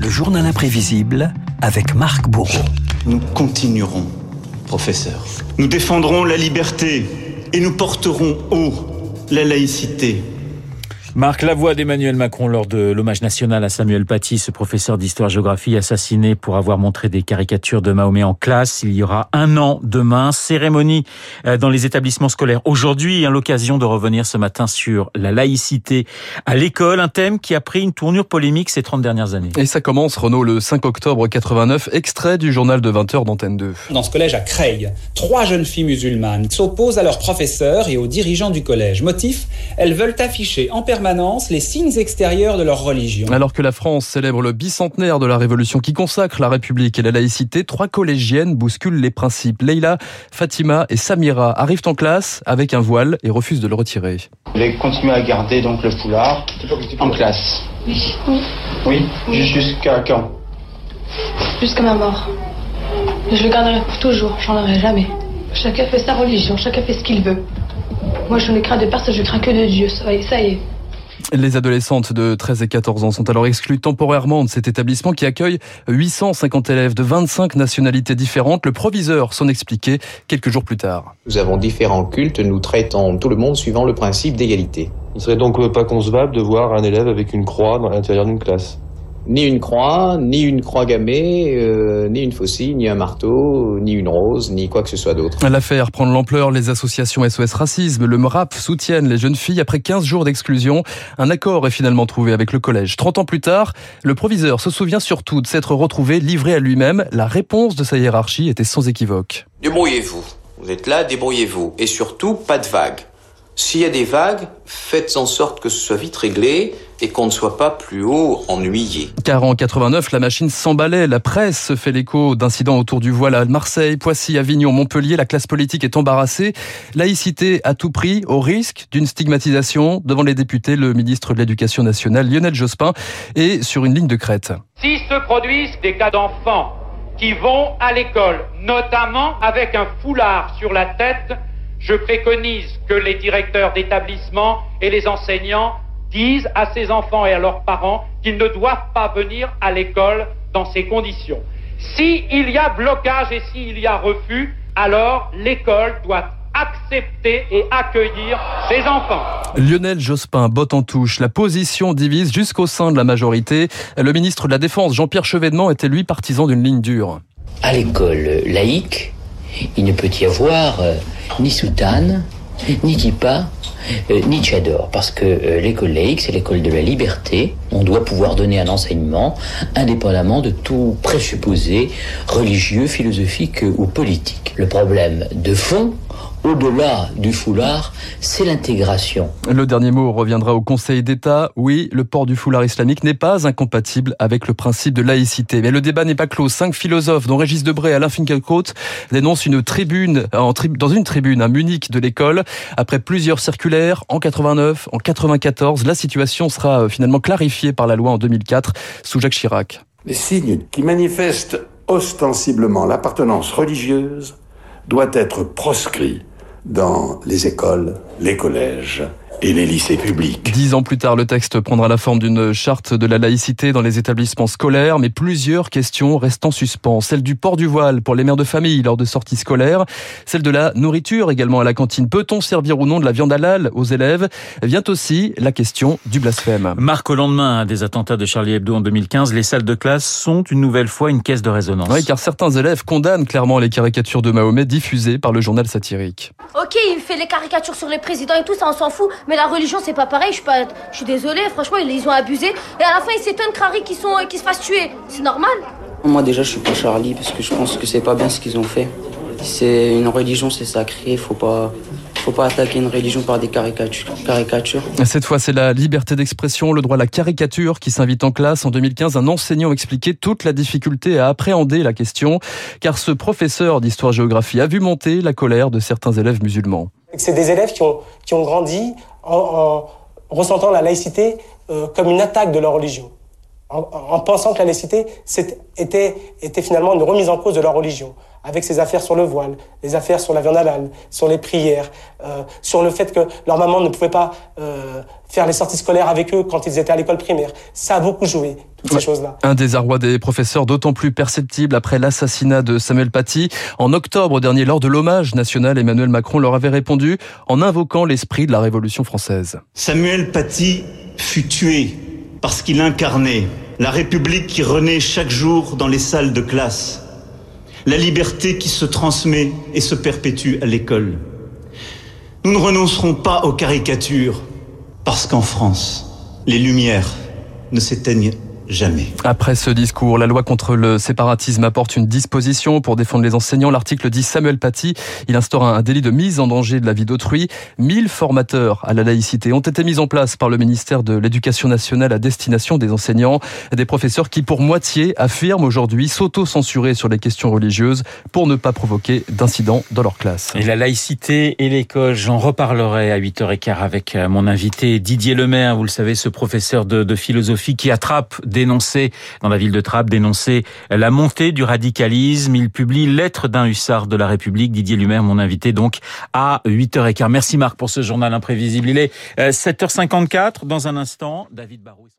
Le journal imprévisible avec Marc Bourreau. Nous continuerons, professeur. Nous défendrons la liberté et nous porterons haut la laïcité. Marc, la voix d'Emmanuel Macron lors de l'hommage national à Samuel Paty, ce professeur d'histoire-géographie assassiné pour avoir montré des caricatures de Mahomet en classe. Il y aura un an demain, cérémonie euh, dans les établissements scolaires aujourd'hui, l'occasion de revenir ce matin sur la laïcité à l'école, un thème qui a pris une tournure polémique ces 30 dernières années. Et ça commence, Renaud, le 5 octobre 89, extrait du journal de 20h d'Antenne 2. Dans ce collège à Creil, trois jeunes filles musulmanes s'opposent à leurs professeurs et aux dirigeants du collège. Motif, elles veulent afficher en permanence les signes extérieurs de leur religion. Alors que la France célèbre le bicentenaire de la Révolution qui consacre la République et la laïcité, trois collégiennes bousculent les principes. Leila, Fatima et Samira arrivent en classe avec un voile et refusent de le retirer. Vous allez continuer à garder donc le foulard en classe Oui. Oui, jusqu'à quand? Jusqu'à ma mort. Je le garderai pour toujours, j'en aurai jamais. Chacun fait sa religion, chacun fait ce qu'il veut. Moi je ne crains de personne, je crains que de Dieu, ça y est, ça y est. Les adolescentes de 13 et 14 ans sont alors exclues temporairement de cet établissement qui accueille 850 élèves de 25 nationalités différentes. Le proviseur s'en expliquait quelques jours plus tard. Nous avons différents cultes, nous traitons tout le monde suivant le principe d'égalité. Il serait donc pas concevable de voir un élève avec une croix dans l'intérieur d'une classe ni une croix, ni une croix gammée, euh, ni une faucille, ni un marteau, ni une rose, ni quoi que ce soit d'autre. L'affaire prend de l'ampleur. Les associations SOS Racisme, le MRAP soutiennent les jeunes filles. Après 15 jours d'exclusion, un accord est finalement trouvé avec le collège. 30 ans plus tard, le proviseur se souvient surtout de s'être retrouvé livré à lui-même. La réponse de sa hiérarchie était sans équivoque. Débrouillez-vous. Vous êtes là, débrouillez-vous. Et surtout, pas de vagues. S'il y a des vagues, faites en sorte que ce soit vite réglé et qu'on ne soit pas plus haut ennuyé. Car en 89, la machine s'emballait, la presse se fait l'écho d'incidents autour du voile à Marseille, Poissy, Avignon, Montpellier, la classe politique est embarrassée. Laïcité à tout prix, au risque d'une stigmatisation devant les députés, le ministre de l'Éducation nationale Lionel Jospin est sur une ligne de crête. Si se produisent des cas d'enfants qui vont à l'école, notamment avec un foulard sur la tête, je préconise que les directeurs d'établissement et les enseignants disent à ces enfants et à leurs parents qu'ils ne doivent pas venir à l'école dans ces conditions. S'il y a blocage et s'il y a refus, alors l'école doit accepter et accueillir ces enfants. Lionel Jospin botte en touche. La position divise jusqu'au sein de la majorité. Le ministre de la Défense, Jean-Pierre Chevènement, était lui partisan d'une ligne dure. À l'école laïque, il ne peut y avoir euh, ni soutane, ni kippa, euh, ni tchador, parce que euh, l'école laïque, c'est l'école de la liberté. On doit pouvoir donner un enseignement indépendamment de tout présupposé religieux, philosophique ou politique. Le problème de fond, au-delà du foulard, c'est l'intégration. Le dernier mot reviendra au Conseil d'État. Oui, le port du foulard islamique n'est pas incompatible avec le principe de laïcité. Mais le débat n'est pas clos. Cinq philosophes, dont Régis Debray et Alain Finkielkraut, dénoncent une tribune, dans une tribune à Munich de l'école. Après plusieurs circulaires, en 89, en 94, la situation sera euh, finalement clarifiée par la loi en 2004, sous Jacques Chirac. Les signes qui manifestent ostensiblement l'appartenance religieuse doivent être proscrits dans les écoles, les collèges et les lycées publics. Dix ans plus tard, le texte prendra la forme d'une charte de la laïcité dans les établissements scolaires, mais plusieurs questions restent en suspens. Celle du port du voile pour les mères de famille lors de sorties scolaires, celle de la nourriture également à la cantine. Peut-on servir ou non de la viande halal aux élèves? Vient aussi la question du blasphème. Marc, au lendemain des attentats de Charlie Hebdo en 2015, les salles de classe sont une nouvelle fois une caisse de résonance. Oui, car certains élèves condamnent clairement les caricatures de Mahomet diffusées par le journal satirique. Ok, il fait les caricatures sur les présidents et tout, ça on s'en fout, mais la religion, c'est pas pareil. Je suis, pas, je suis désolée, franchement, ils, ont abusé. Et à la fin, ils s'étonnent, Crary, qu'ils qu se fassent tuer. C'est normal. Moi, déjà, je suis pas Charlie parce que je pense que c'est pas bien ce qu'ils ont fait. C'est une religion, c'est sacré. Faut pas, faut pas attaquer une religion par des caricatures. Cette fois, c'est la liberté d'expression, le droit à la caricature qui s'invite en classe. En 2015, un enseignant expliquait toute la difficulté à appréhender la question, car ce professeur d'histoire-géographie a vu monter la colère de certains élèves musulmans. C'est des élèves qui ont, qui ont grandi en, en ressentant la laïcité euh, comme une attaque de leur religion. En, en pensant que la laïcité était, était finalement une remise en cause de leur religion avec ses affaires sur le voile, les affaires sur la viande halal, sur les prières, euh, sur le fait que leur maman ne pouvait pas euh, faire les sorties scolaires avec eux quand ils étaient à l'école primaire. Ça a beaucoup joué, toutes ces choses-là. Un désarroi des professeurs d'autant plus perceptible après l'assassinat de Samuel Paty. En octobre dernier, lors de l'hommage national, Emmanuel Macron leur avait répondu en invoquant l'esprit de la Révolution française. Samuel Paty fut tué parce qu'il incarnait la République qui renaît chaque jour dans les salles de classe la liberté qui se transmet et se perpétue à l'école. Nous ne renoncerons pas aux caricatures parce qu'en France, les lumières ne s'éteignent jamais. Après ce discours, la loi contre le séparatisme apporte une disposition pour défendre les enseignants. L'article dit Samuel Paty. Il instaure un délit de mise en danger de la vie d'autrui. 1000 formateurs à la laïcité ont été mis en place par le ministère de l'Éducation nationale à destination des enseignants, des professeurs qui pour moitié affirment aujourd'hui s'auto-censurer sur les questions religieuses pour ne pas provoquer d'incidents dans leur classe. Et la laïcité et l'école, j'en reparlerai à 8h15 avec euh, mon invité Didier Lemaire, vous le savez, ce professeur de, de philosophie qui attrape dénoncé dans la ville de Trappes, dénoncé la montée du radicalisme. Il publie Lettre d'un hussard de la République. Didier Lumer, mon invité, donc à 8h15. Merci Marc pour ce journal imprévisible. Il est 7h54. Euh, dans un instant, David Barou.